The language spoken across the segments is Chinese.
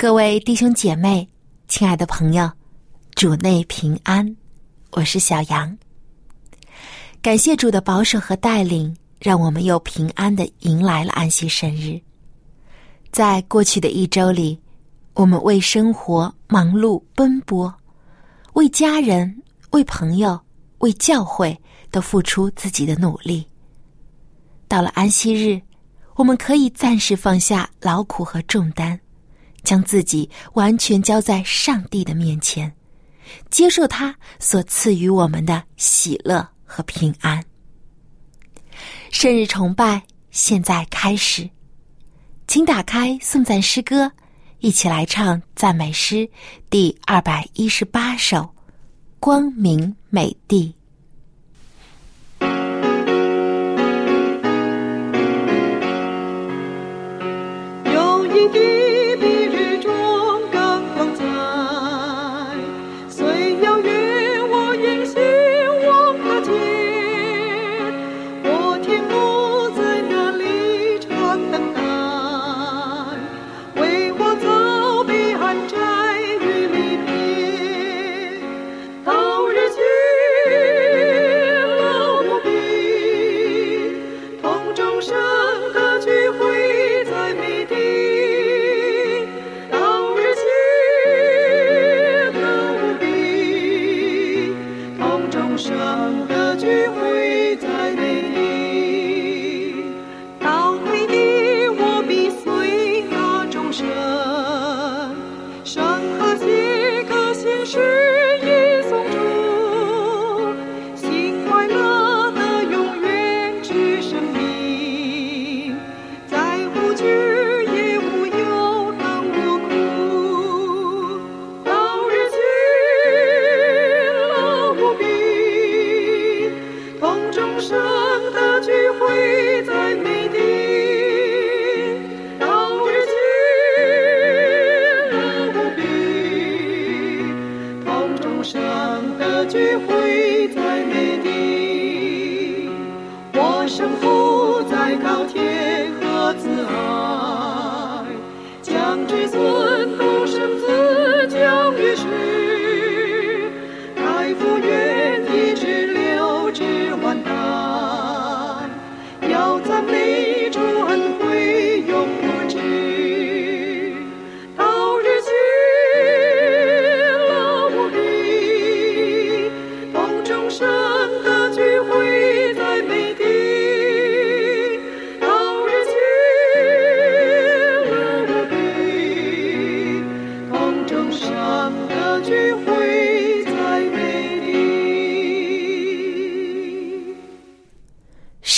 各位弟兄姐妹，亲爱的朋友，主内平安，我是小杨。感谢主的保守和带领，让我们又平安的迎来了安息生日。在过去的一周里，我们为生活忙碌奔波，为家人、为朋友、为教会都付出自己的努力。到了安息日，我们可以暂时放下劳苦和重担。将自己完全交在上帝的面前，接受他所赐予我们的喜乐和平安。生日崇拜现在开始，请打开颂赞诗歌，一起来唱赞美诗第二百一十八首《光明美地》。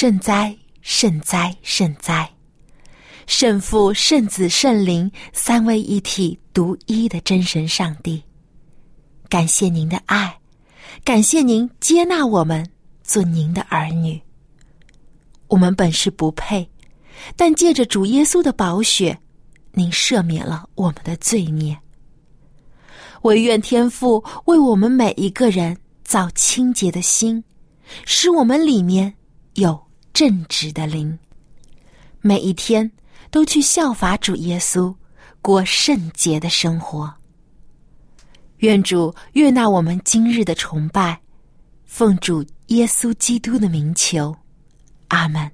圣哉，圣哉，圣哉！圣父、圣子、圣灵三位一体、独一的真神上帝，感谢您的爱，感谢您接纳我们做您的儿女。我们本是不配，但借着主耶稣的宝血，您赦免了我们的罪孽。唯愿天父为我们每一个人造清洁的心，使我们里面有。正直的灵，每一天都去效法主耶稣，过圣洁的生活。愿主悦纳我们今日的崇拜，奉主耶稣基督的名求，阿门。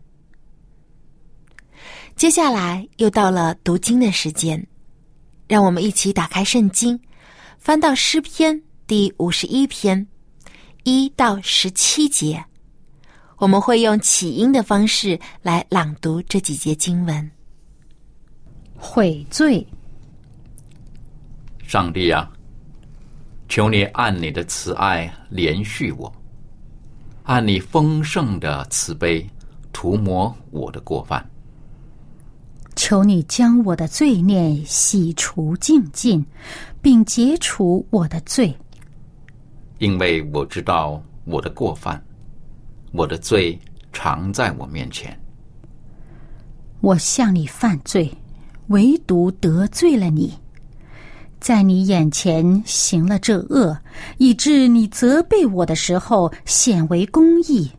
接下来又到了读经的时间，让我们一起打开圣经，翻到诗篇第五十一篇一到十七节。我们会用起音的方式来朗读这几节经文。悔罪，上帝啊，求你按你的慈爱连续我，按你丰盛的慈悲涂抹我的过犯。求你将我的罪孽洗除净尽，并解除我的罪。因为我知道我的过犯，我的罪常在我面前。我向你犯罪，唯独得罪了你，在你眼前行了这恶，以致你责备我的时候显为公义，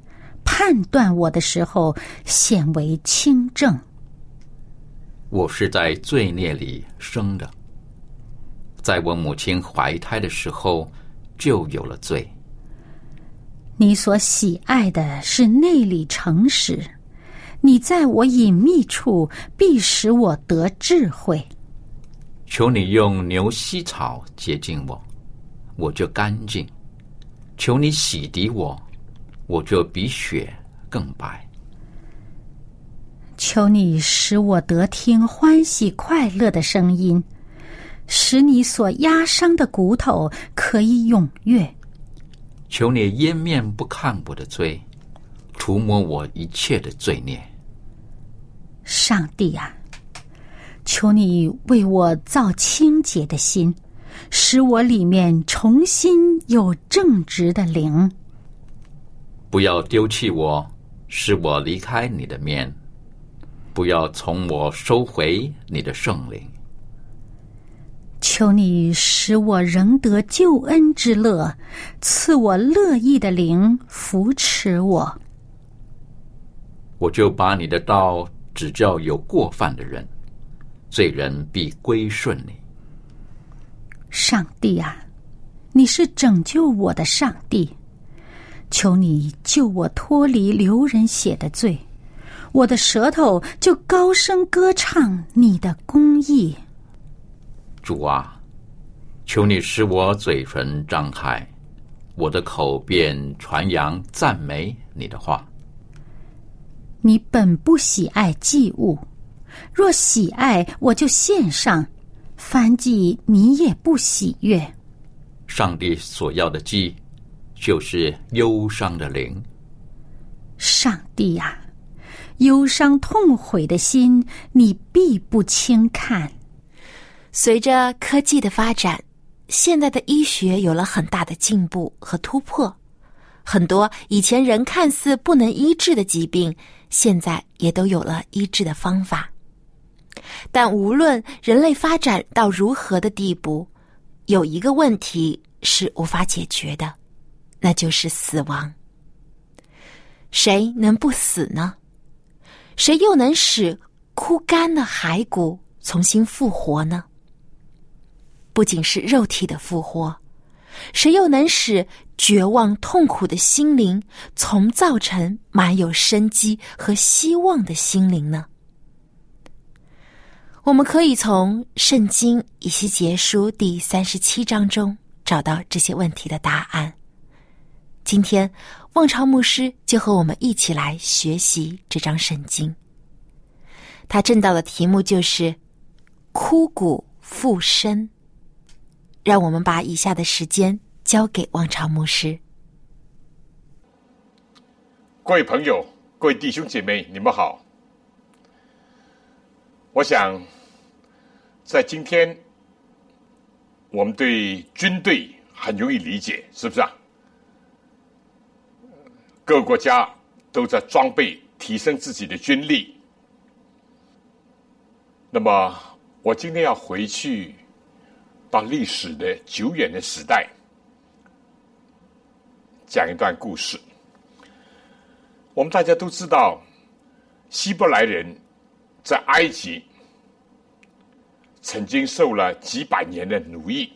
判断我的时候显为清正。我是在罪孽里生的，在我母亲怀胎的时候就有了罪。你所喜爱的是内里诚实，你在我隐秘处必使我得智慧。求你用牛膝草洁净我，我就干净；求你洗涤我，我就比雪更白。求你使我得听欢喜快乐的声音，使你所压伤的骨头可以踊跃。求你掩面不看我的罪，涂抹我一切的罪孽。上帝啊，求你为我造清洁的心，使我里面重新有正直的灵。不要丢弃我，使我离开你的面。不要从我收回你的圣灵，求你使我仍得救恩之乐，赐我乐意的灵扶持我。我就把你的道指教有过犯的人，罪人必归顺你。上帝啊，你是拯救我的上帝，求你救我脱离流人血的罪。我的舌头就高声歌唱你的公义，主啊，求你使我嘴唇张开，我的口便传扬赞美你的话。你本不喜爱祭物，若喜爱，我就献上；凡祭你也不喜悦。上帝所要的祭，就是忧伤的灵。上帝呀！忧伤痛悔的心，你必不轻看。随着科技的发展，现在的医学有了很大的进步和突破，很多以前人看似不能医治的疾病，现在也都有了医治的方法。但无论人类发展到如何的地步，有一个问题是无法解决的，那就是死亡。谁能不死呢？谁又能使枯干的骸骨重新复活呢？不仅是肉体的复活，谁又能使绝望痛苦的心灵重造成满有生机和希望的心灵呢？我们可以从《圣经·以西结书》第三十七章中找到这些问题的答案。今天。望潮牧师就和我们一起来学习这张圣经。他正道的题目就是“枯骨复生”。让我们把以下的时间交给望潮牧师。各位朋友，各位弟兄姐妹，你们好。我想，在今天，我们对军队很容易理解，是不是啊？各个国家都在装备、提升自己的军力。那么，我今天要回去到历史的久远的时代，讲一段故事。我们大家都知道，希伯来人在埃及曾经受了几百年的奴役，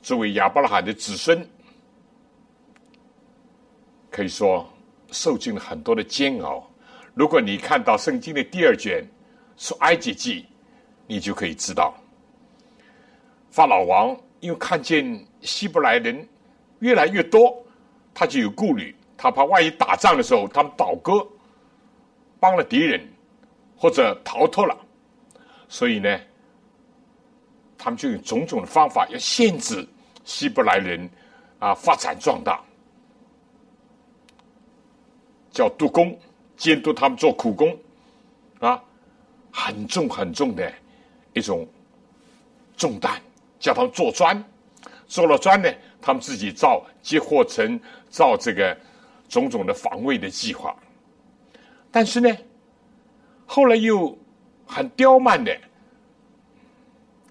作为亚伯拉罕的子孙。可以说受尽了很多的煎熬。如果你看到圣经的第二卷《出埃及记》，你就可以知道，法老王因为看见希伯来人越来越多，他就有顾虑，他怕万一打仗的时候他们倒戈，帮了敌人或者逃脱了，所以呢，他们就用种种的方法要限制希伯来人啊发展壮大。叫督工，监督他们做苦工，啊，很重很重的一种重担，叫他们做砖，做了砖呢，他们自己造接货城，造这个种种的防卫的计划。但是呢，后来又很刁蛮的，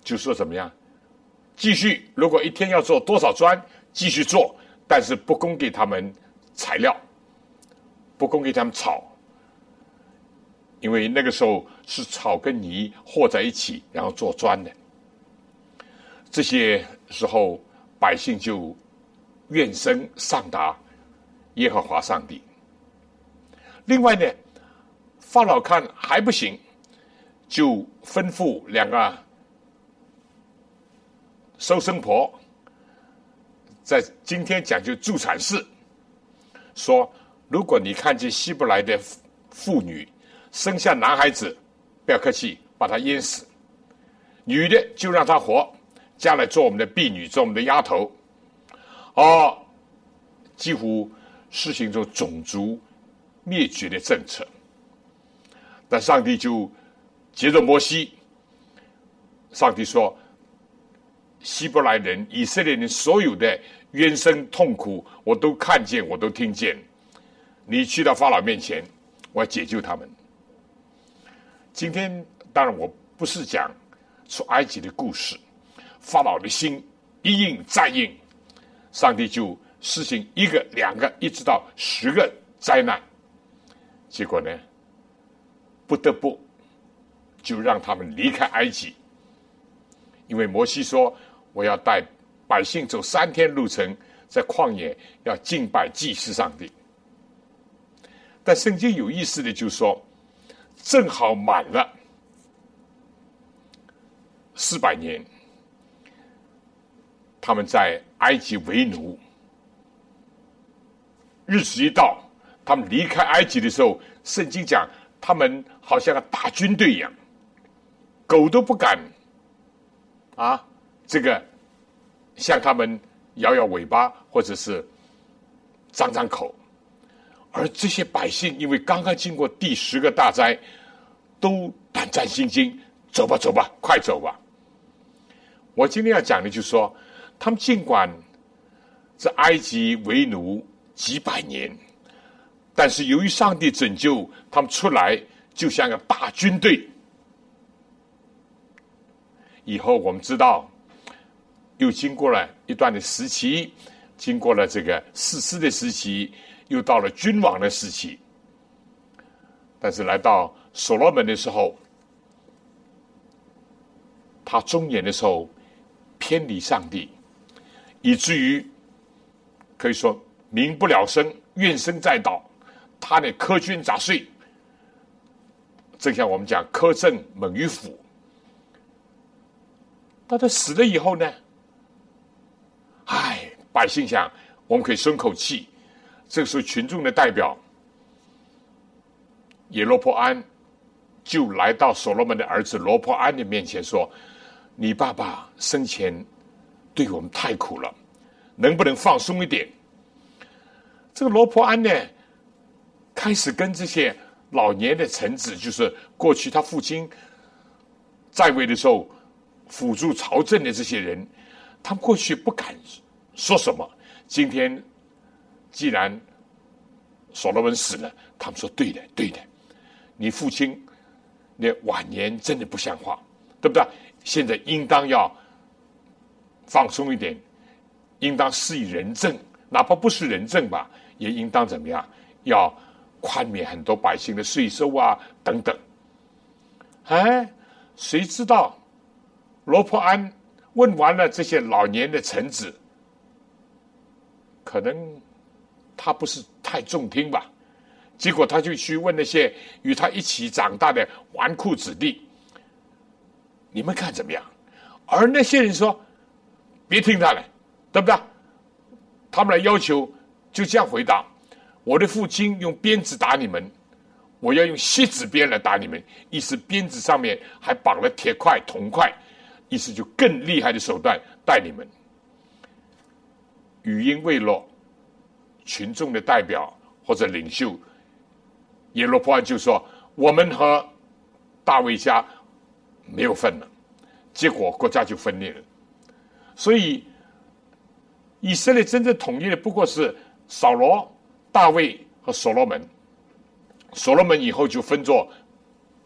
就说怎么样？继续，如果一天要做多少砖，继续做，但是不供给他们材料。不供给他们草，因为那个时候是草跟泥和在一起，然后做砖的。这些时候，百姓就怨声上达耶和华上帝。另外呢，法老看还不行，就吩咐两个收生婆，在今天讲究助产士，说。如果你看见希伯来的妇女生下男孩子，不要客气，把他淹死；女的就让他活，将来做我们的婢女，做我们的丫头。哦，几乎实行着种族灭绝的政策。但上帝就接着摩西，上帝说：希伯来人、以色列人所有的冤声痛苦，我都看见，我都听见。你去到法老面前，我要解救他们。今天当然我不是讲出埃及的故事，法老的心一硬再硬，上帝就施行一个、两个，一直到十个灾难。结果呢，不得不就让他们离开埃及，因为摩西说我要带百姓走三天路程，在旷野要敬拜祭祀上帝。但圣经有意思的，就是说，正好满了四百年，他们在埃及为奴，日子一到，他们离开埃及的时候，圣经讲他们好像个大军队一样，狗都不敢啊，这个向他们摇摇尾巴，或者是张张口。而这些百姓，因为刚刚经过第十个大灾，都胆战心惊，走吧，走吧，快走吧。我今天要讲的，就是说，他们尽管在埃及为奴几百年，但是由于上帝拯救他们出来，就像个大军队。以后我们知道，又经过了一段的时期，经过了这个史诗的时期。又到了君王的时期，但是来到所罗门的时候，他中年的时候偏离上帝，以至于可以说民不聊生，怨声载道。他呢苛捐杂税，正像我们讲苛政猛于虎。但他死了以后呢，唉，百姓想我们可以松口气。这个时候，群众的代表耶罗波安就来到所罗门的儿子罗波安的面前说：“你爸爸生前对我们太苦了，能不能放松一点？”这个罗波安呢，开始跟这些老年的臣子，就是过去他父亲在位的时候辅助朝政的这些人，他们过去不敢说什么，今天。既然所罗门死了，他们说对的，对的。你父亲那晚年真的不像话，对不对？现在应当要放松一点，应当施以仁政，哪怕不是仁政吧，也应当怎么样？要宽免很多百姓的税收啊，等等。哎，谁知道罗破安问完了这些老年的臣子，可能。他不是太中听吧？结果他就去问那些与他一起长大的纨绔子弟：“你们看怎么样？”而那些人说：“别听他的，对不对？”他们来要求，就这样回答：“我的父亲用鞭子打你们，我要用锡纸鞭来打你们。意思鞭子上面还绑了铁块、铜块，意思就更厉害的手段带你们。”语音未落。群众的代表或者领袖耶罗波安就说：“我们和大卫家没有份了。”结果国家就分裂了。所以以色列真正统一的不过是扫罗、大卫和所罗门。所罗门以后就分作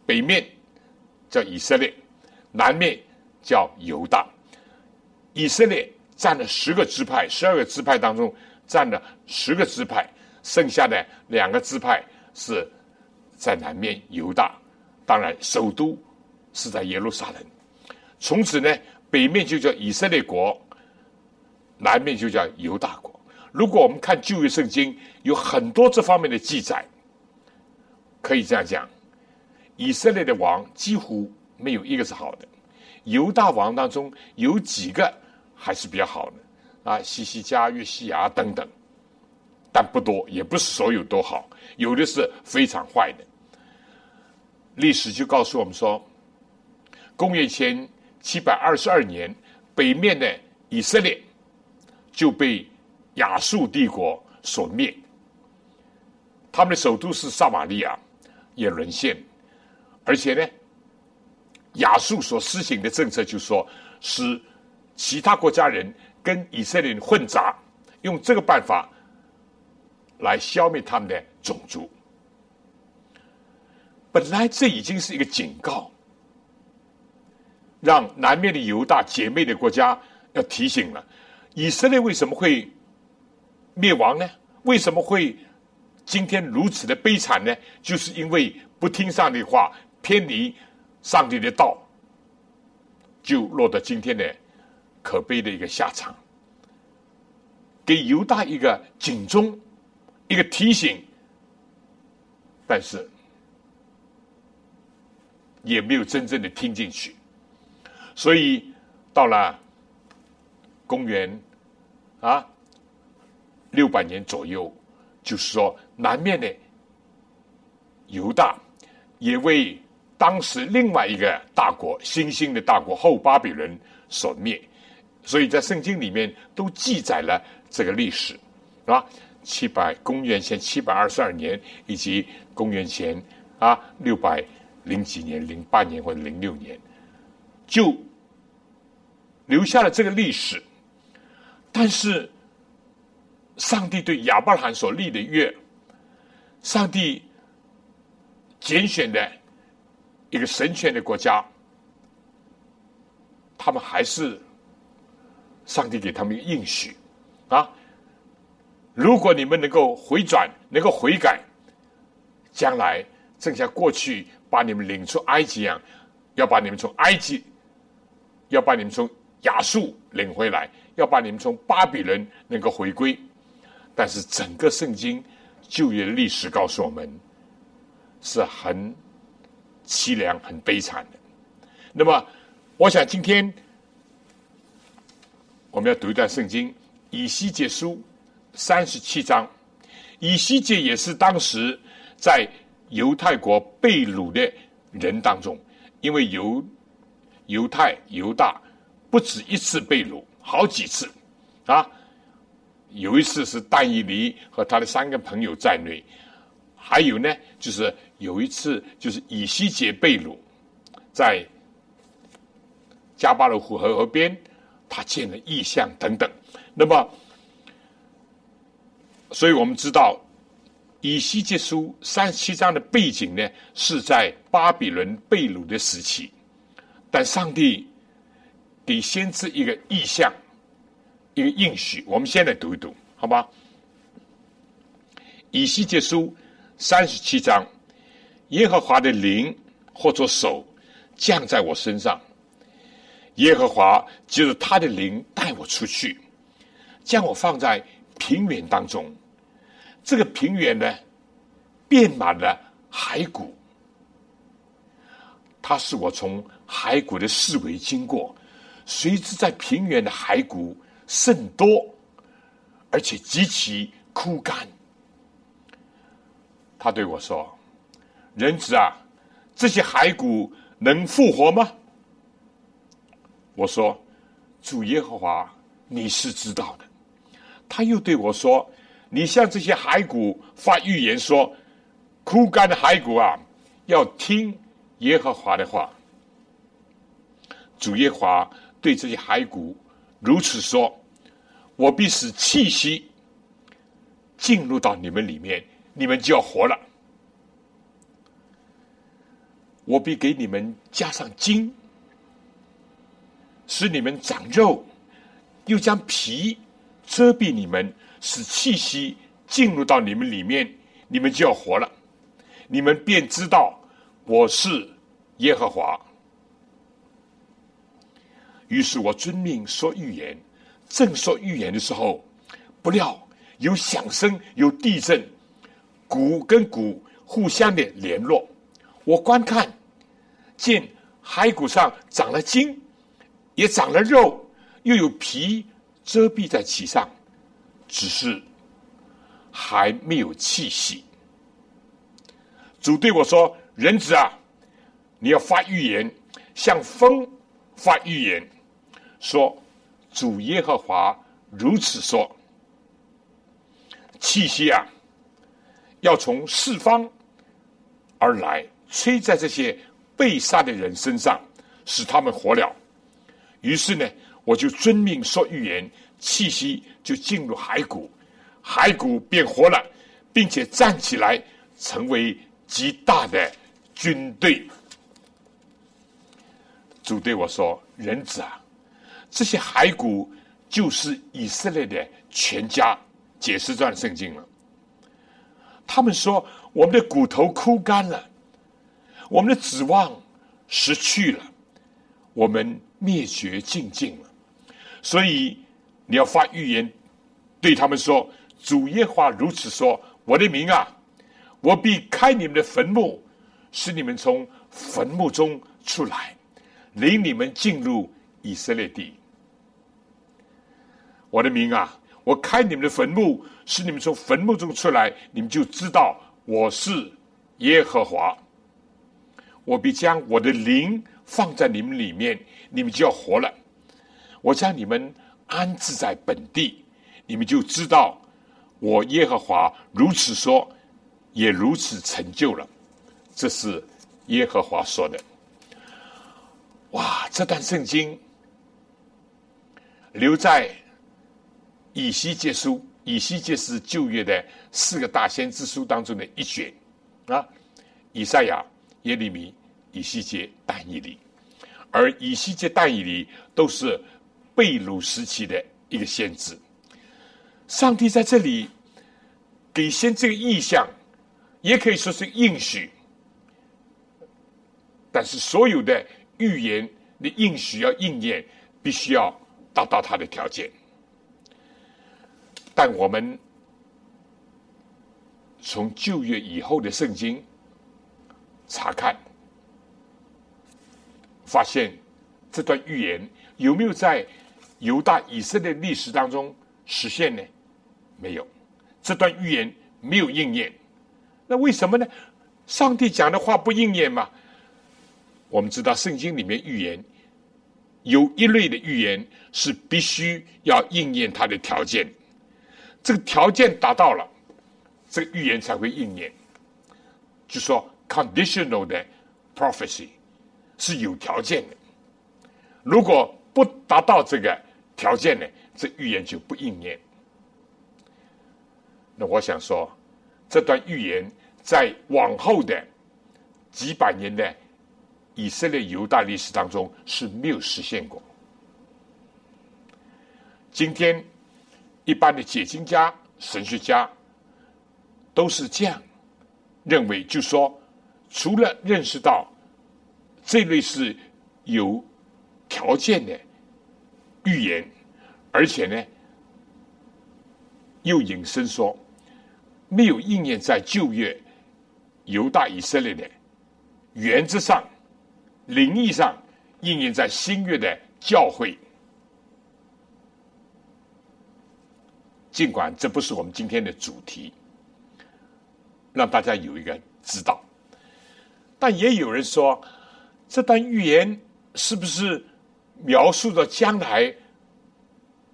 北面叫以色列，南面叫犹大。以色列占了十个支派，十二个支派当中占了十个支派，剩下的两个支派是在南面犹大。当然，首都是在耶路撒冷。从此呢，北面就叫以色列国，南面就叫犹大国。如果我们看旧约圣经，有很多这方面的记载。可以这样讲，以色列的王几乎没有一个是好的。犹大王当中有几个还是比较好的啊，西西加、约西亚等等，但不多，也不是所有都好，有的是非常坏的。历史就告诉我们说，公元前七百二十二年，北面的以色列就被亚述帝国所灭，他们的首都是撒玛利亚。也沦陷，而且呢，亚述所施行的政策就说，使其他国家人跟以色列人混杂，用这个办法来消灭他们的种族。本来这已经是一个警告，让南面的犹大姐妹的国家要提醒了：以色列为什么会灭亡呢？为什么会？今天如此的悲惨呢，就是因为不听上帝话，偏离上帝的道，就落得今天的可悲的一个下场。给犹大一个警钟，一个提醒，但是也没有真正的听进去。所以到了公元啊六百年左右。就是说，南面的犹大也为当时另外一个大国新兴的大国后巴比伦所灭，所以在圣经里面都记载了这个历史，是吧？七百公元前七百二十二年，以及公元前啊六百零几年、零八年或者零六年，就留下了这个历史，但是。上帝对亚伯拉罕所立的约，上帝拣选的一个神权的国家，他们还是上帝给他们一个应许啊！如果你们能够回转，能够悔改，将来正像过去把你们领出埃及一样，要把你们从埃及，要把你们从亚述领回来，要把你们从巴比伦能够回归。但是整个圣经旧约历史告诉我们，是很凄凉、很悲惨的。那么，我想今天我们要读一段圣经《以西结书》三十七章。以西结也是当时在犹太国被掳的人当中，因为犹犹太犹大不止一次被掳，好几次啊。有一次是但以离和他的三个朋友在内，还有呢，就是有一次就是以西结被掳，在加巴罗湖河河边，他见了异象等等。那么，所以我们知道以西结书三十七章的背景呢，是在巴比伦被掳的时期，但上帝给先知一个意象。一个应许，我们先来读一读，好吧？以西结书三十七章，耶和华的灵或者手降在我身上，耶和华就是他的灵带我出去，将我放在平原当中。这个平原呢，遍满了骸骨，他是我从骸骨的四围经过，谁知在平原的骸骨。甚多，而且极其枯干。他对我说：“人子啊，这些骸骨能复活吗？”我说：“主耶和华，你是知道的。”他又对我说：“你向这些骸骨发预言说，枯干的骸骨啊，要听耶和华的话。主耶和华对这些骸骨如此说：“我必使气息进入到你们里面，你们就要活了。我必给你们加上筋，使你们长肉，又将皮遮蔽你们，使气息进入到你们里面，你们就要活了。你们便知道我是耶和华。”于是我遵命说预言，正说预言的时候，不料有响声，有地震，骨跟骨互相的联络。我观看，见骸骨上长了筋，也长了肉，又有皮遮蔽在其上，只是还没有气息。主对我说：“人子啊，你要发预言，向风发预言。”说，主耶和华如此说：气息啊，要从四方而来，吹在这些被杀的人身上，使他们活了。于是呢，我就遵命说预言，气息就进入骸骨，骸骨变活了，并且站起来，成为极大的军队。主对我说：“人子啊。”这些骸骨就是以色列的全家，解释这段圣经了。他们说：“我们的骨头枯干了，我们的指望失去了，我们灭绝尽尽了。”所以你要发预言，对他们说：“主耶和华如此说：我的名啊，我必开你们的坟墓，使你们从坟墓中出来，领你们进入以色列地。”我的名啊，我开你们的坟墓，使你们从坟墓中出来，你们就知道我是耶和华。我必将我的灵放在你们里面，你们就要活了。我将你们安置在本地，你们就知道我耶和华如此说，也如此成就了。这是耶和华说的。哇，这段圣经留在。以西结书，以西结是旧约的四个大先知书当中的一卷啊。以赛亚、耶利米、以西结、但以里，而以西结、但以里都是贝鲁时期的一个先知。上帝在这里给先这个意象，也可以说是应许，但是所有的预言的应许要应验，必须要达到他的条件。但我们从旧约以后的圣经查看，发现这段预言有没有在犹大以色列历史当中实现呢？没有，这段预言没有应验。那为什么呢？上帝讲的话不应验吗？我们知道圣经里面预言有一类的预言是必须要应验它的条件。这个条件达到了，这个预言才会应验。就说 conditional 的 prophecy 是有条件的，如果不达到这个条件呢，这预言就不应验。那我想说，这段预言在往后的几百年的以色列犹大历史当中是没有实现过。今天。一般的解经家、神学家都是这样认为，就说除了认识到这类是有条件的预言，而且呢，又引申说没有应验在旧约犹大以色列的原则上、灵意上应验在新约的教会。尽管这不是我们今天的主题，让大家有一个知道，但也有人说，这段预言是不是描述着将来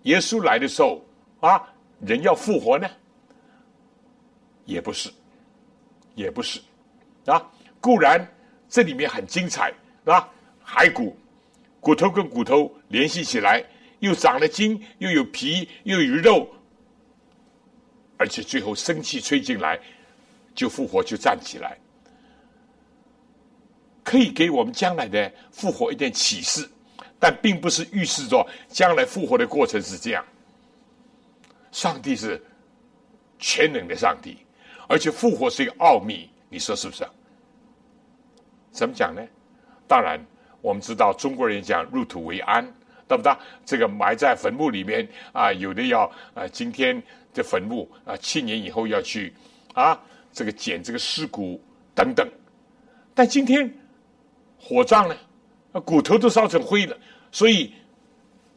耶稣来的时候啊，人要复活呢？也不是，也不是啊。固然这里面很精彩啊，骸骨骨头跟骨头联系起来，又长了筋，又有皮，又有肉，而且最后生气吹进来，就复活，就站起来，可以给我们将来的复活一点启示，但并不是预示着将来复活的过程是这样。上帝是全能的上帝，而且复活是一个奥秘，你说是不是？怎么讲呢？当然，我们知道中国人讲入土为安，对不对？这个埋在坟墓里面啊，有的要啊，今天的坟墓啊，七年以后要去啊，这个捡这个尸骨等等。但今天火葬呢，骨头都烧成灰了，所以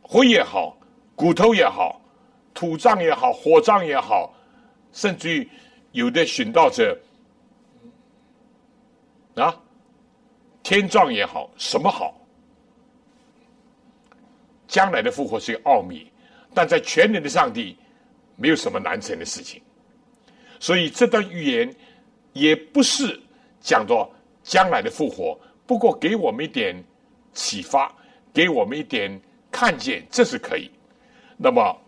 灰也好，骨头也好。土葬也好，火葬也好，甚至于有的寻道者啊，天葬也好，什么好？将来的复活是一个奥秘，但在全能的上帝没有什么难成的事情。所以这段预言也不是讲到将来的复活，不过给我们一点启发，给我们一点看见，这是可以。那么。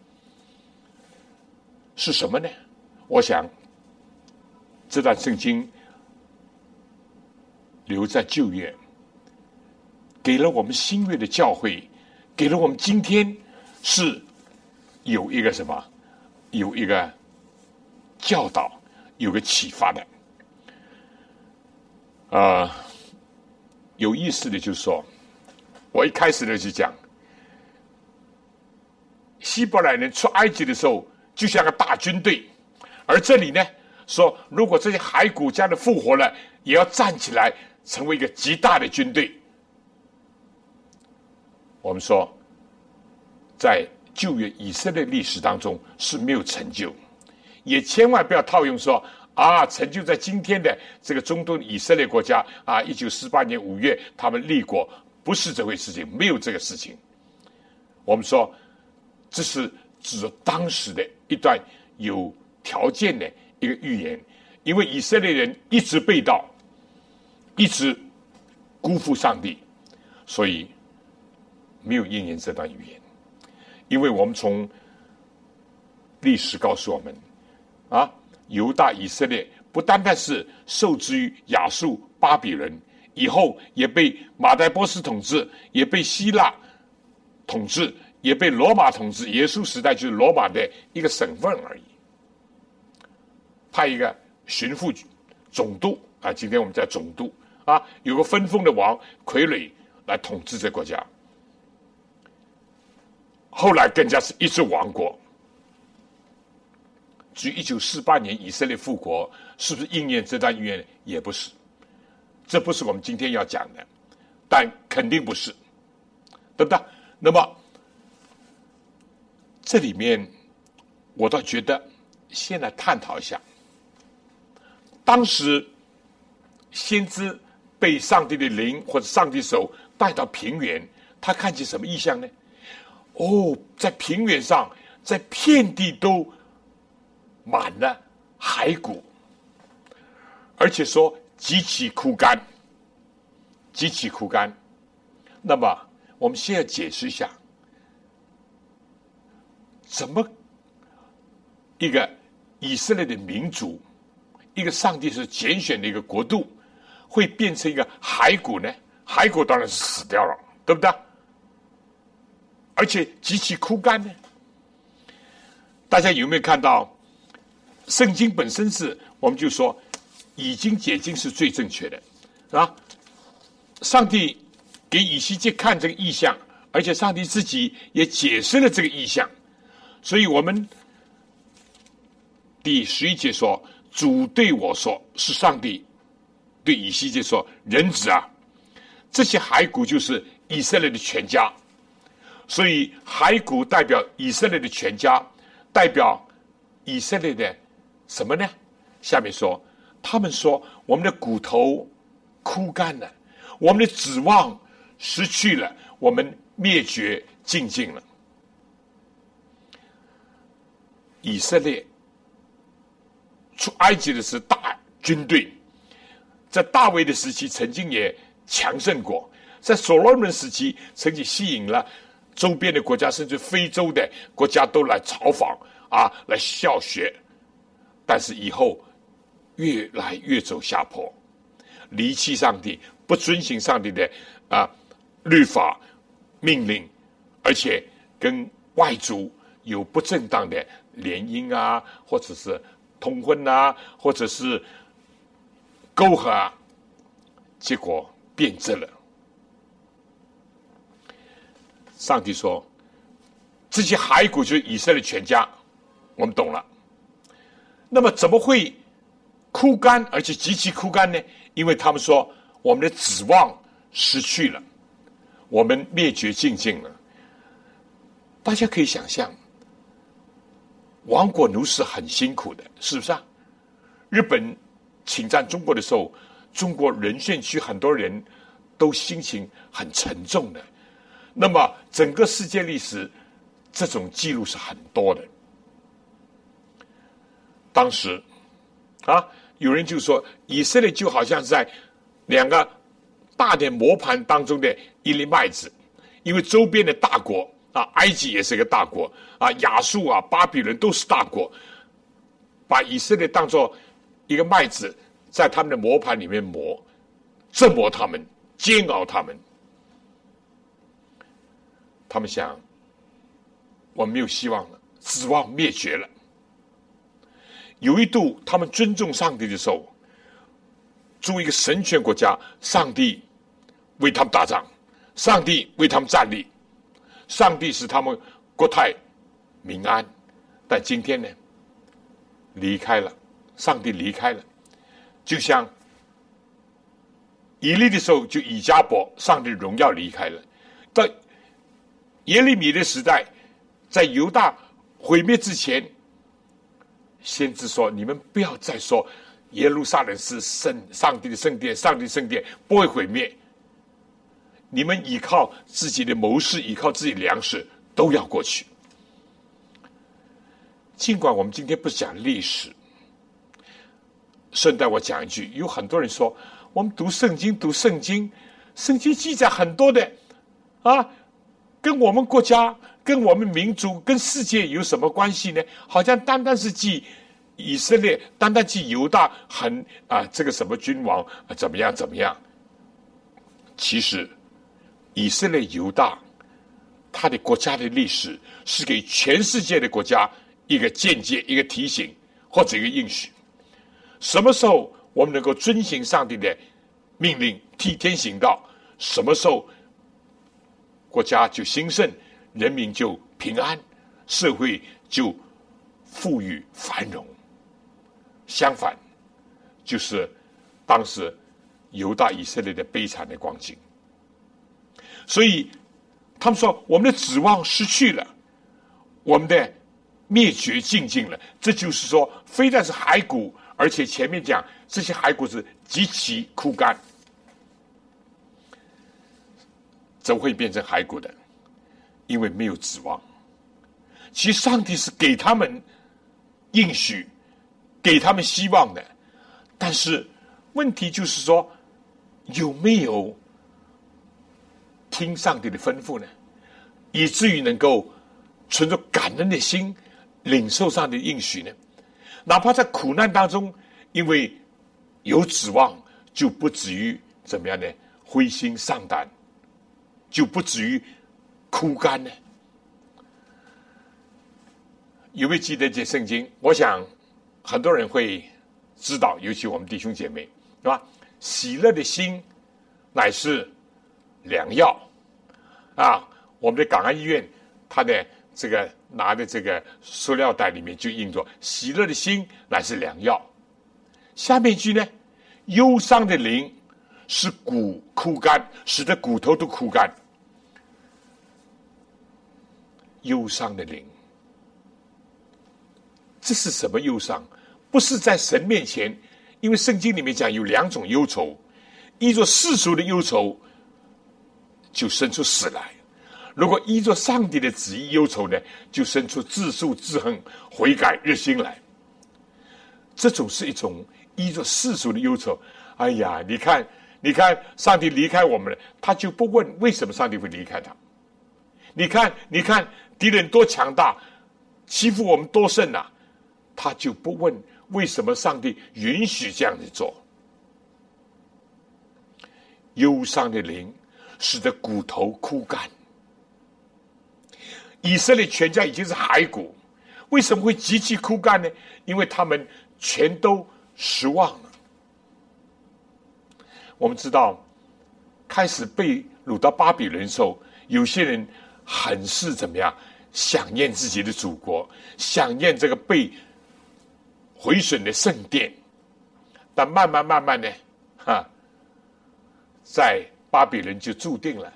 是什么呢？我想，这段圣经留在旧约，给了我们新约的教诲，给了我们今天是有一个什么，有一个教导，有个启发的。啊，有意思的就是说，我一开始呢就讲，希伯来人出埃及的时候。就像个大军队，而这里呢说，如果这些骸骨将来复活了，也要站起来，成为一个极大的军队。我们说，在旧约以色列历史当中是没有成就，也千万不要套用说啊，成就在今天的这个中东以色列国家啊，一九四八年五月他们立国，不是这回事情，没有这个事情。我们说，这是。指当时的一段有条件的一个预言，因为以色列人一直被盗，一直辜负上帝，所以没有应验这段预言。因为我们从历史告诉我们，啊，犹大以色列不单单是受制于亚述巴比伦，以后也被马代波斯统治，也被希腊统治。也被罗马统治，耶稣时代就是罗马的一个省份而已。派一个巡抚总督啊，今天我们叫总督啊，有个分封的王傀儡来统治这国家。后来更加是一支王国。至于一九四八年以色列复国，是不是应验这段预言？也不是，这不是我们今天要讲的，但肯定不是，对不对？那么。这里面，我倒觉得，先来探讨一下，当时先知被上帝的灵或者上帝手带到平原，他看见什么异象呢？哦，在平原上，在遍地都满了骸骨，而且说极其枯干，极其枯干。那么，我们先要解释一下。怎么一个以色列的民族，一个上帝是拣选的一个国度，会变成一个骸骨呢？骸骨当然是死掉了，对不对？而且极其枯干呢？大家有没有看到？圣经本身是，我们就说已经解经是最正确的，啊！上帝给以西结看这个意象，而且上帝自己也解释了这个意象。所以我们第十一节说：“主对我说，是上帝对以西结说，人子啊，这些骸骨就是以色列的全家。所以骸骨代表以色列的全家，代表以色列的什么呢？下面说，他们说我们的骨头枯干了，我们的指望失去了，我们灭绝尽尽了。”以色列出埃及的是大军队，在大卫的时期曾经也强盛过，在所罗门时期曾经吸引了周边的国家，甚至非洲的国家都来朝访啊，来效学。但是以后越来越走下坡，离弃上帝，不遵行上帝的啊律法命令，而且跟外族有不正当的联姻啊，或者是通婚啊，或者是。沟合，结果变质了。上帝说：“这些骸骨就是以色列全家。”我们懂了。那么怎么会枯干，而且极其枯干呢？因为他们说我们的指望失去了，我们灭绝尽尽了。大家可以想象，亡国奴是很辛苦的，是不是啊？日本。侵占中国的时候，中国沦陷区很多人都心情很沉重的。那么，整个世界历史这种记录是很多的。当时啊，有人就说，以色列就好像是在两个大的磨盘当中的一粒麦子，因为周边的大国啊，埃及也是一个大国啊，亚述啊，巴比伦都是大国，把以色列当做。一个麦子在他们的磨盘里面磨，折磨他们，煎熬他们。他们想，我没有希望了，指望灭绝了。有一度，他们尊重上帝的时候，作为一个神权国家，上帝为他们打仗，上帝为他们站立，上帝使他们国泰民安。但今天呢，离开了。上帝离开了，就像以利的时候，就以加伯，上帝荣耀离开了。到耶利米的时代，在犹大毁灭之前，先知说：“你们不要再说耶路撒冷是圣上帝的圣殿，上帝圣殿不会毁灭。你们依靠自己的谋士，依靠自己粮食，都要过去。尽管我们今天不讲历史。”顺带我讲一句，有很多人说，我们读圣经，读圣经，圣经记载很多的，啊，跟我们国家、跟我们民族、跟世界有什么关系呢？好像单单是记以色列，单单记犹大，很啊，这个什么君王怎么样怎么样？其实，以色列、犹大，他的国家的历史是给全世界的国家一个间接、一个提醒或者一个应许。什么时候我们能够遵行上帝的命令，替天行道？什么时候国家就兴盛，人民就平安，社会就富裕繁荣？相反，就是当时犹大以色列的悲惨的光景。所以他们说，我们的指望失去了，我们的灭绝尽尽了。这就是说，非但是骸骨。而且前面讲这些骸骨是极其枯干，怎会变成骸骨的？因为没有指望。其实上帝是给他们应许，给他们希望的，但是问题就是说，有没有听上帝的吩咐呢？以至于能够存着感恩的心，领受上帝的应许呢？哪怕在苦难当中，因为有指望，就不至于怎么样呢？灰心丧胆，就不至于枯干呢？有没有记得这圣经？我想很多人会知道，尤其我们弟兄姐妹，是吧？喜乐的心乃是良药啊！我们的港安医院，它的。这个拿的这个塑料袋里面就印着“喜乐的心乃是良药”。下面一句呢，“忧伤的灵使骨枯干，使得骨头都枯干。”忧伤的灵，这是什么忧伤？不是在神面前，因为圣经里面讲有两种忧愁，依着世俗的忧愁，就生出死来。如果依着上帝的旨意忧愁呢，就生出自诉自恨、悔改热心来。这种是一种依着世俗的忧愁，哎呀，你看，你看，上帝离开我们了，他就不问为什么上帝会离开他。你看，你看，敌人多强大，欺负我们多甚呐，他就不问为什么上帝允许这样子做。忧伤的灵使得骨头枯干，以色列全家已经是骸骨，为什么会极其枯干呢？因为他们全都失望了。我们知道，开始被掳到巴比伦的时候，有些人很是怎么样，想念自己的祖国，想念这个被毁损的圣殿，但慢慢慢慢呢，哈。在巴比伦就注定了，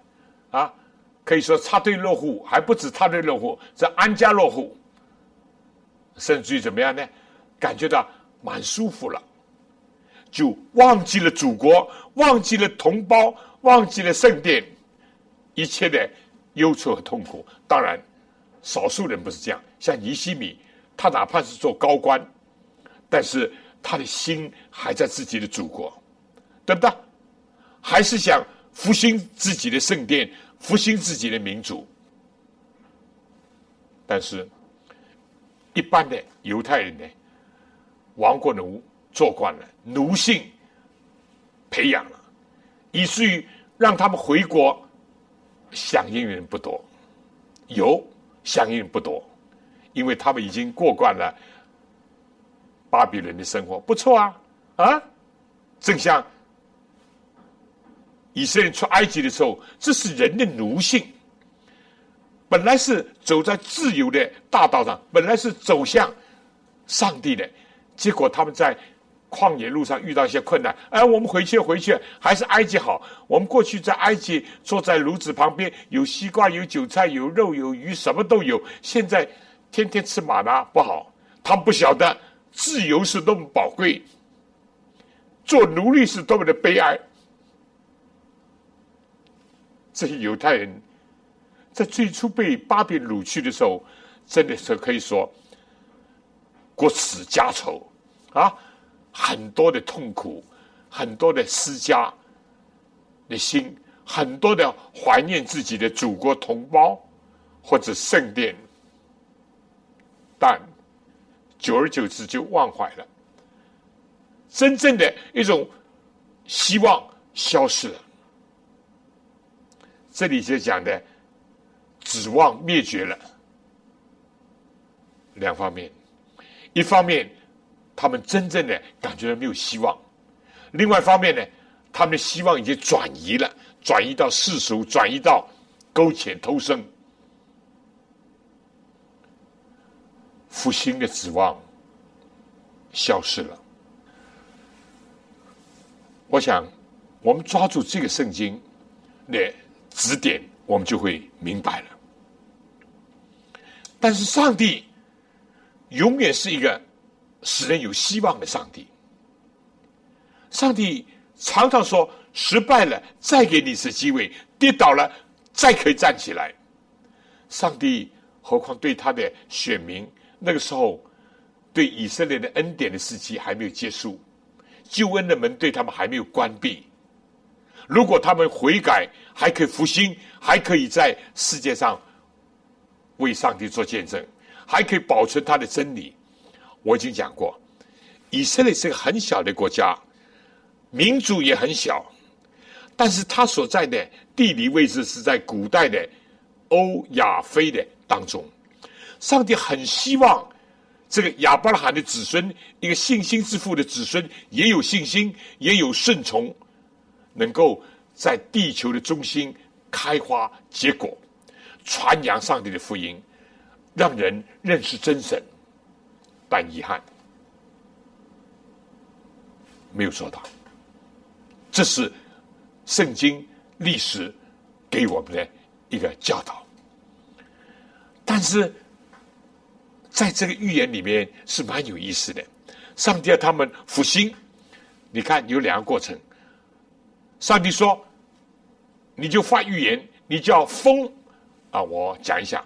啊，可以说插队落户，还不止插队落户，在安家落户，甚至于怎么样呢？感觉到蛮舒服了，就忘记了祖国，忘记了同胞，忘记了圣殿，一切的忧愁和痛苦。当然，少数人不是这样，像尼西米，他哪怕是做高官，但是他的心还在自己的祖国，对不对？还是想复兴自己的圣殿，复兴自己的民族。但是，一般的犹太人呢，亡国奴做惯了，奴性培养了，以至于让他们回国响应人不多，有响应不多，因为他们已经过惯了巴比伦的生活，不错啊啊，正像。以色列出埃及的时候，这是人的奴性。本来是走在自由的大道上，本来是走向上帝的，结果他们在旷野路上遇到一些困难。哎，我们回去回去，还是埃及好。我们过去在埃及坐在炉子旁边，有西瓜，有韭菜，有肉，有鱼，什么都有。现在天天吃玛拿不好，他们不晓得自由是多么宝贵，做奴隶是多么的悲哀。这些犹太人，在最初被巴比掳去的时候，真的是可以说国耻家仇啊，很多的痛苦，很多的思家的心，很多的怀念自己的祖国同胞或者圣殿，但久而久之就忘怀了，真正的一种希望消失了。这里就讲的指望灭绝了，两方面，一方面他们真正的感觉到没有希望，另外一方面呢，他们的希望已经转移了，转移到世俗，转移到苟且偷生，复兴的指望消失了。我想，我们抓住这个圣经，的。指点，我们就会明白了。但是上帝永远是一个使人有希望的上帝。上帝常常说：“失败了，再给你一次机会；跌倒了，再可以站起来。”上帝何况对他的选民，那个时候对以色列的恩典的时期还没有结束，救恩的门对他们还没有关闭。如果他们悔改，还可以复兴，还可以在世界上为上帝做见证，还可以保存他的真理。我已经讲过，以色列是个很小的国家，民族也很小，但是他所在的地理位置是在古代的欧亚非的当中。上帝很希望这个亚伯拉罕的子孙，一个信心之父的子孙，也有信心，也有顺从。能够在地球的中心开花结果，传扬上帝的福音，让人认识真神。但遗憾没有做到。这是圣经历史给我们的一个教导。但是在这个预言里面是蛮有意思的。上帝要他们复兴，你看有两个过程。上帝说：“你就发预言，你叫风啊！我讲一下，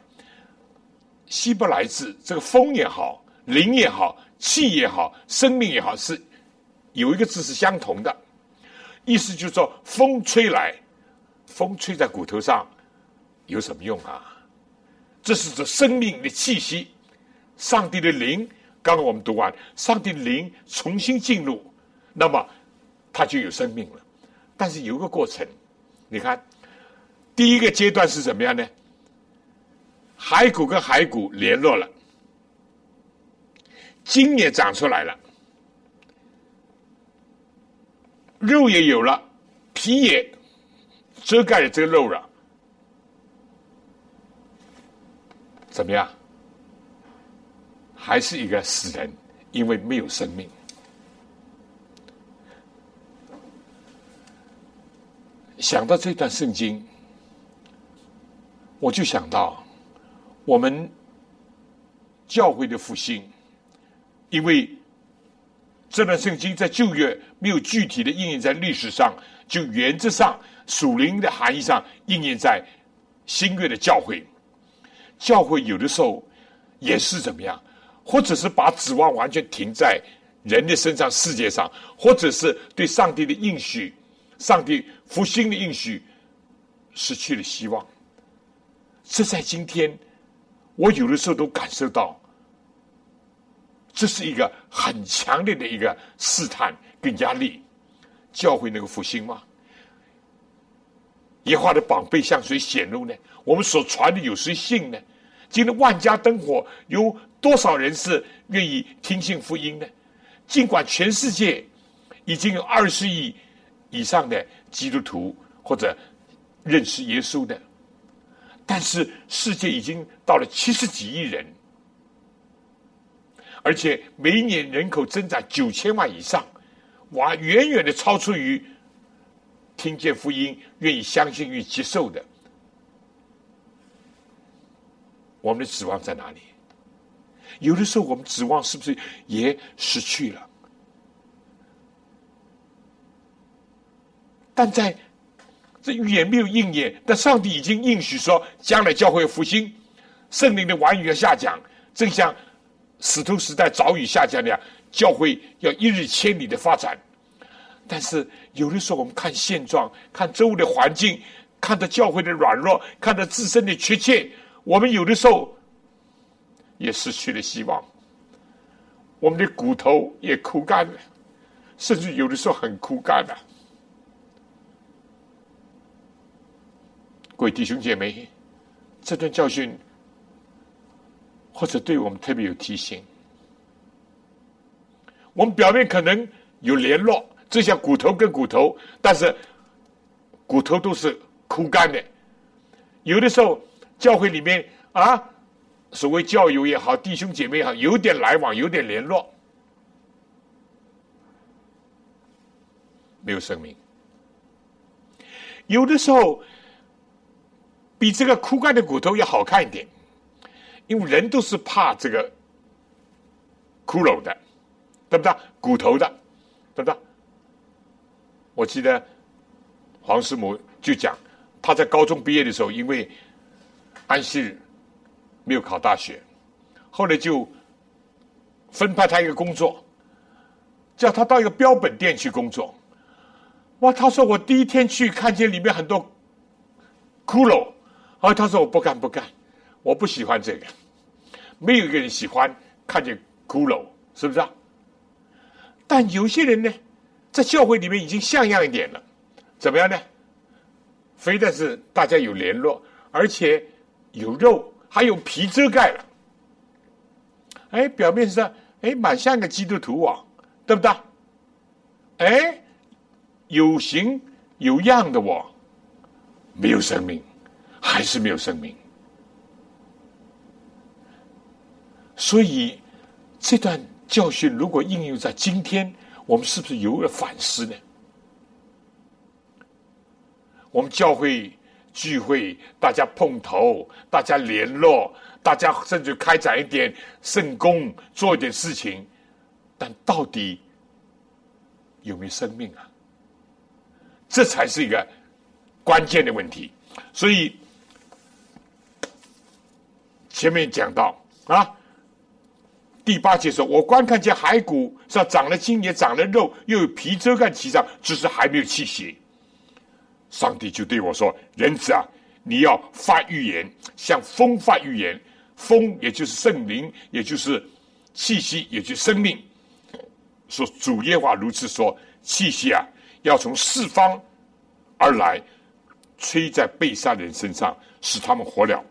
希伯来字，这个风也好，灵也好，气也好，生命也好，是有一个字是相同的，意思就是说风吹来，风吹在骨头上有什么用啊？这是指生命的气息，上帝的灵。刚刚我们读完，上帝的灵重新进入，那么它就有生命了。但是有个过程，你看，第一个阶段是怎么样呢？骸骨跟骸骨联络了，筋也长出来了，肉也有了，皮也遮盖了这个肉了，怎么样？还是一个死人，因为没有生命。想到这段圣经，我就想到我们教会的复兴，因为这段圣经在旧约没有具体的应验在历史上，就原则上属灵的含义上应验在新约的教会。教会有的时候也是怎么样，或者是把指望完全停在人的身上、世界上，或者是对上帝的应许。上帝复兴的应许失去了希望，这在今天，我有的时候都感受到，这是一个很强烈的一个试探跟压力。教会那个复兴吗？耶华的宝贝向谁显露呢？我们所传的有谁信呢？今天万家灯火，有多少人是愿意听信福音呢？尽管全世界已经有二十亿。以上的基督徒或者认识耶稣的，但是世界已经到了七十几亿人，而且每年人口增长九千万以上，哇，远远的超出于听见福音、愿意相信与接受的。我们的指望在哪里？有的时候，我们指望是不是也失去了？但在这预言没有应验，但上帝已经应许说，将来教会复兴，圣灵的晚雨要下降，正像使徒时代早已下降了，教会要一日千里的发展。但是有的时候，我们看现状，看周围的环境，看到教会的软弱，看到自身的缺陷，我们有的时候也失去了希望，我们的骨头也枯干了，甚至有的时候很枯干了。各位弟兄姐妹，这段教训或者对我们特别有提醒。我们表面可能有联络，就像骨头跟骨头，但是骨头都是枯干的。有的时候教会里面啊，所谓教友也好，弟兄姐妹也好，有点来往，有点联络，没有生命。有的时候。比这个枯干的骨头要好看一点，因为人都是怕这个骷髅的，对不对？骨头的，对不对？我记得黄师母就讲，他在高中毕业的时候，因为安息日没有考大学，后来就分派他一个工作，叫他到一个标本店去工作。哇，他说我第一天去，看见里面很多骷髅。而他说：“我不干不干，我不喜欢这个。没有一个人喜欢看见骷髅，是不是啊？但有些人呢，在教会里面已经像样一点了，怎么样呢？非但是大家有联络，而且有肉，还有皮遮盖了。哎，表面上哎，蛮像个基督徒啊，对不对？哎，有形有样的我，没有生命。”还是没有生命，所以这段教训如果应用在今天，我们是不是有了反思呢？我们教会聚会，大家碰头，大家联络，大家甚至开展一点圣功，做一点事情，但到底有没有生命啊？这才是一个关键的问题，所以。前面讲到啊，第八节说：“我观看见骸骨上长了筋，也长了肉，又有皮遮盖其上，只是还没有气息。”上帝就对我说：“人子啊，你要发预言，向风发预言。风也就是圣灵，也就是气息，也就是生命。说主耶华如此说：气息啊，要从四方而来，吹在被杀人身上，使他们活了。”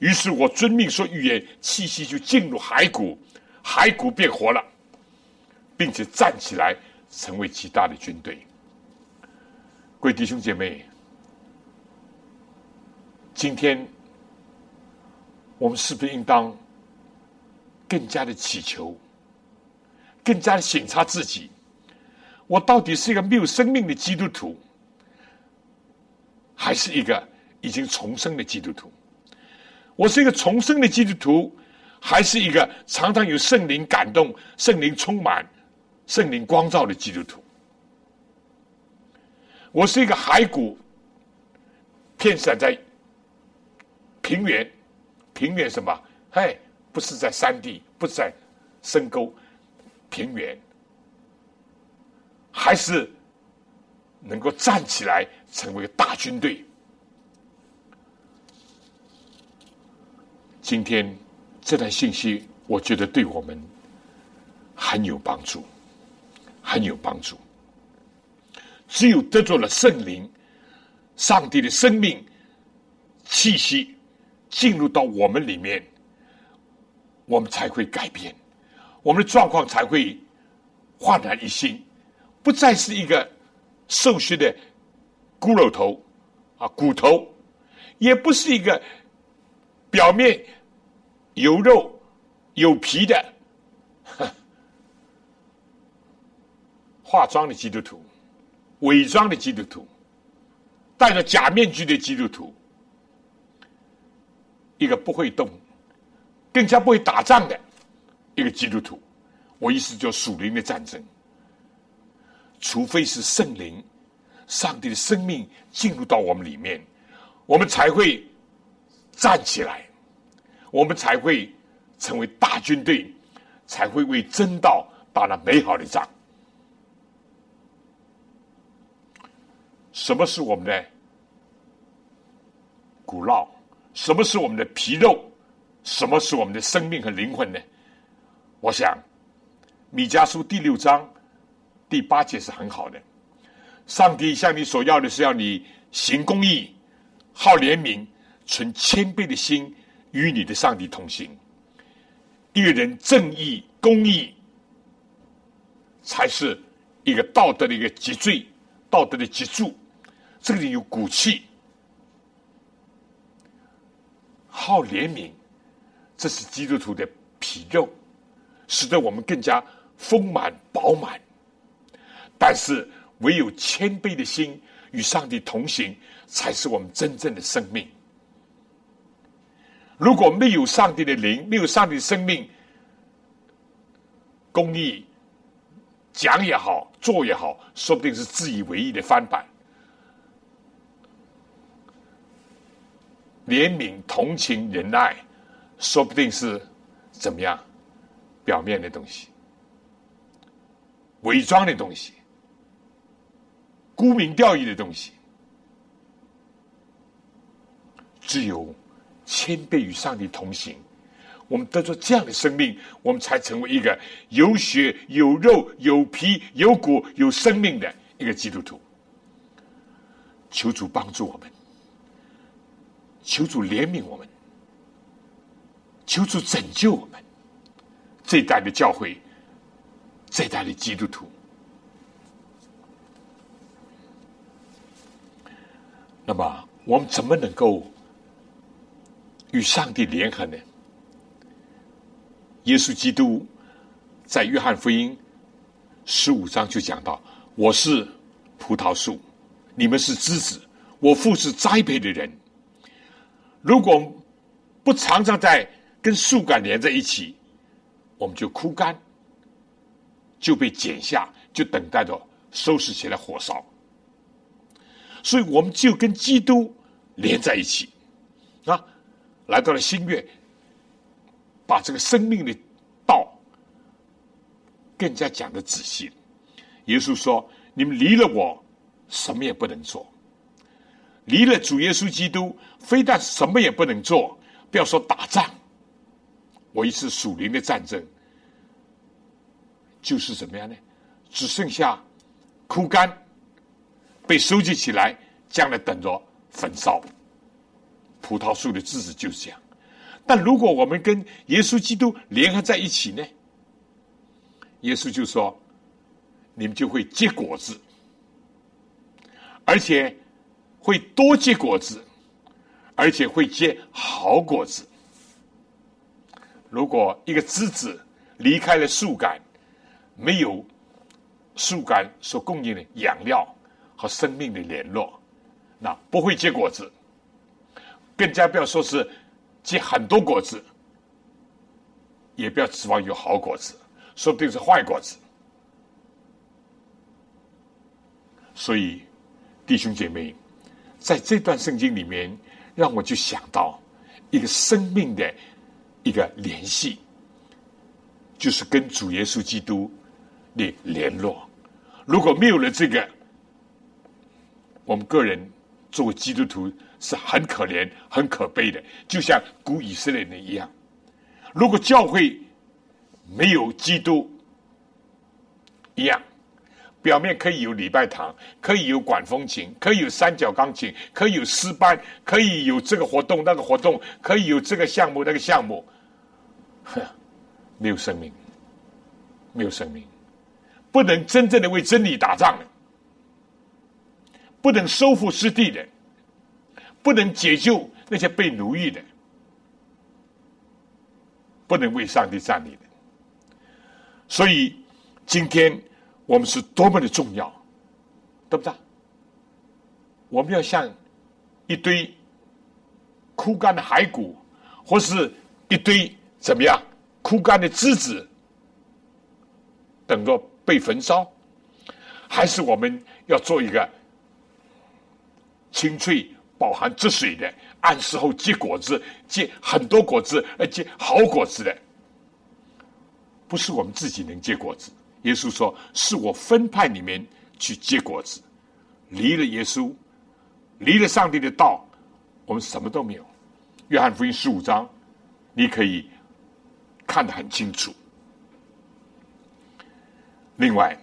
于是我遵命说预言，气息就进入骸骨，骸骨变活了，并且站起来，成为极大的军队。各位弟兄姐妹，今天我们是不是应当更加的祈求，更加的省察自己？我到底是一个没有生命的基督徒，还是一个已经重生的基督徒？我是一个重生的基督徒，还是一个常常有圣灵感动、圣灵充满、圣灵光照的基督徒？我是一个骸骨，片散在平原，平原什么？嘿，不是在山地，不是在深沟，平原，还是能够站起来成为大军队？今天这段信息，我觉得对我们很有帮助，很有帮助。只有得着了圣灵、上帝的生命气息进入到我们里面，我们才会改变，我们的状况才会焕然一新，不再是一个瘦削的骷髅头啊骨头，也不是一个表面。有肉有皮的，化妆的基督徒，伪装的基督徒，戴着假面具的基督徒，一个不会动，更加不会打仗的一个基督徒。我意思叫属灵的战争，除非是圣灵、上帝的生命进入到我们里面，我们才会站起来。我们才会成为大军队，才会为真道打了美好的仗。什么是我们的骨肉？什么是我们的皮肉？什么是我们的生命和灵魂呢？我想，米迦书第六章第八节是很好的。上帝向你所要的是要你行公义、好怜悯、存谦卑的心。与你的上帝同行，一个人正义、公义，才是一个道德的一个脊椎，道德的脊柱。这个人有骨气，好怜悯，这是基督徒的皮肉，使得我们更加丰满饱满。但是，唯有谦卑的心与上帝同行，才是我们真正的生命。如果没有上帝的灵，没有上帝的生命，公义讲也好，做也好，说不定是自以为意的翻版。怜悯、同情、仁爱，说不定是怎么样表面的东西，伪装的东西，沽名钓誉的东西，只有。谦卑与上帝同行，我们得着这样的生命，我们才成为一个有血有肉有皮有骨有生命的一个基督徒。求主帮助我们，求主怜悯我们，求主拯救我们这一代的教会，这一代的基督徒。那么，我们怎么能够？与上帝联合呢？耶稣基督在约翰福音十五章就讲到：“我是葡萄树，你们是枝子，我父是栽培的人。如果不常常在跟树干连在一起，我们就枯干，就被剪下，就等待着收拾起来火烧。所以，我们就跟基督连在一起啊。”来到了新月，把这个生命的道更加讲的仔细。耶稣说：“你们离了我，什么也不能做。离了主耶稣基督，非但什么也不能做，不要说打仗。我一次属灵的战争，就是怎么样呢？只剩下枯干，被收集起来，将来等着焚烧。葡萄树的枝子就是这样。但如果我们跟耶稣基督联合在一起呢？耶稣就说。”你们就会结果子，而且会多结果子，而且会结好果子。如果一个枝子离开了树干，没有树干所供应的养料和生命的联络，那不会结果子，更加不要说是结很多果子，也不要指望有好果子，说不定是坏果子。所以，弟兄姐妹，在这段圣经里面，让我就想到一个生命的一个联系，就是跟主耶稣基督的联络。如果没有了这个，我们个人作为基督徒是很可怜、很可悲的，就像古以色列人一样。如果教会没有基督一样。表面可以有礼拜堂，可以有管风琴，可以有三角钢琴，可以有诗班，可以有这个活动那个活动，可以有这个项目那个项目，哼，没有生命，没有生命，不能真正的为真理打仗的，不能收复失地的，不能解救那些被奴役的，不能为上帝站立的，所以今天。我们是多么的重要，对不对？我们要像一堆枯干的骸骨，或是一堆怎么样枯干的枝子，等着被焚烧，还是我们要做一个清脆、饱含汁水的，按时候结果子、结很多果子、而结好果子的？不是我们自己能结果子。耶稣说：“是我分派你们去结果子，离了耶稣，离了上帝的道，我们什么都没有。”约翰福音十五章，你可以看得很清楚。另外，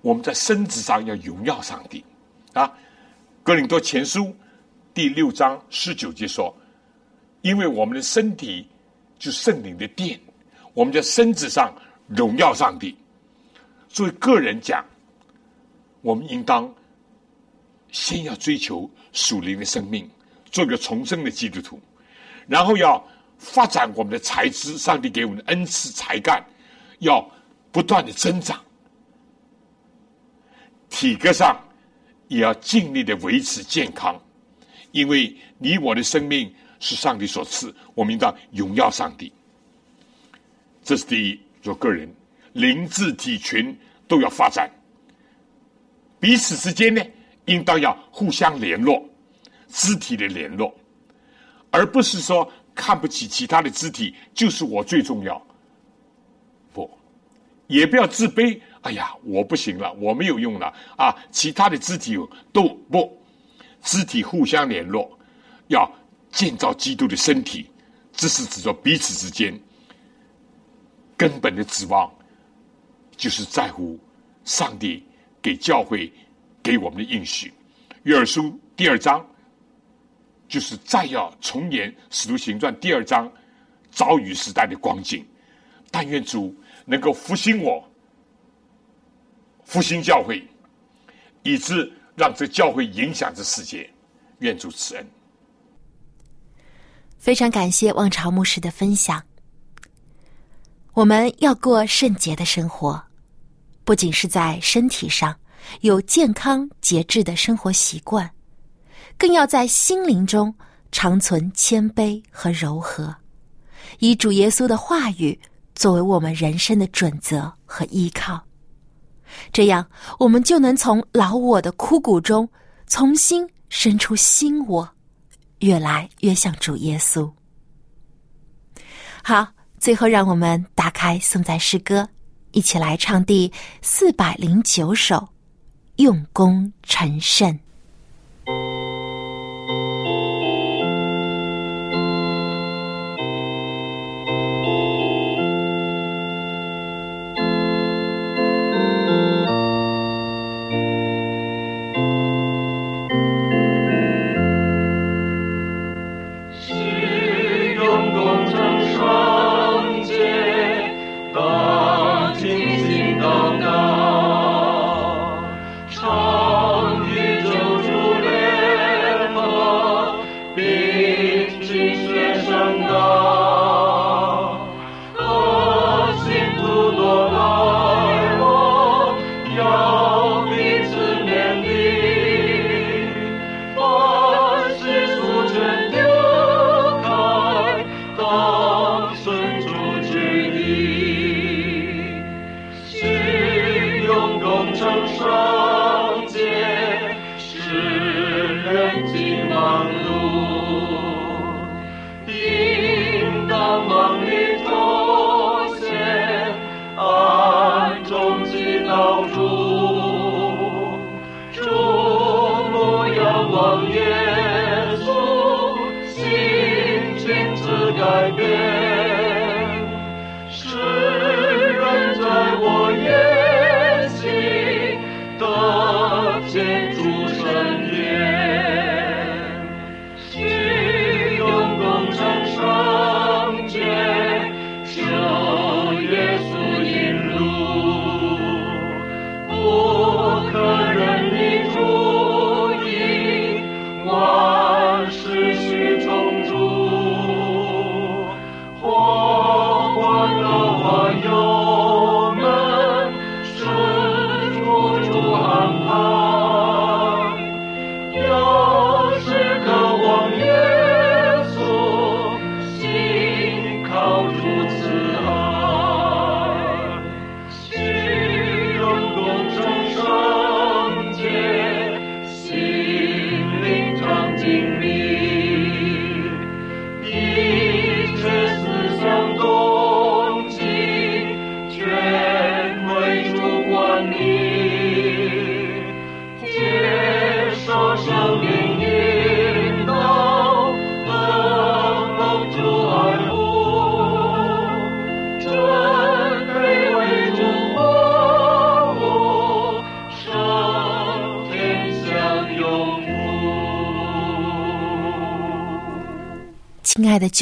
我们在身子上要荣耀上帝啊，《哥林多前书》第六章十九节说：“因为我们的身体就圣灵的殿，我们在身子上。”荣耀上帝。作为个人讲，我们应当先要追求属灵的生命，做个重生的基督徒，然后要发展我们的才智，上帝给我们的恩赐才干，要不断的增长。体格上也要尽力的维持健康，因为你我的生命是上帝所赐，我们应当荣耀上帝。这是第一。做个人，灵智体群都要发展，彼此之间呢，应当要互相联络，肢体的联络，而不是说看不起其他的肢体，就是我最重要。不，也不要自卑。哎呀，我不行了，我没有用了啊！其他的肢体都不，肢体互相联络，要建造基督的身体，这是指着彼此之间。根本的指望，就是在乎上帝给教会给我们的应许。约尔书第二章，就是再要重演使徒行传第二章遭遇时代的光景。但愿主能够复兴我，复兴教会，以致让这教会影响这世界。愿主慈恩。非常感谢望朝牧师的分享。我们要过圣洁的生活，不仅是在身体上有健康节制的生活习惯，更要在心灵中长存谦卑和柔和，以主耶稣的话语作为我们人生的准则和依靠。这样，我们就能从老我的枯骨中重新生出新我，越来越像主耶稣。好。最后，让我们打开颂赞诗歌，一起来唱第四百零九首《用功成圣》。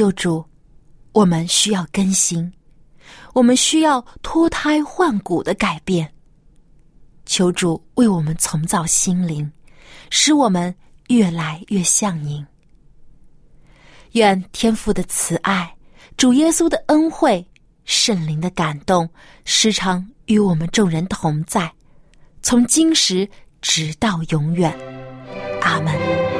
救主，我们需要更新，我们需要脱胎换骨的改变。求主为我们重造心灵，使我们越来越像您。愿天父的慈爱、主耶稣的恩惠、圣灵的感动，时常与我们众人同在，从今时直到永远。阿门。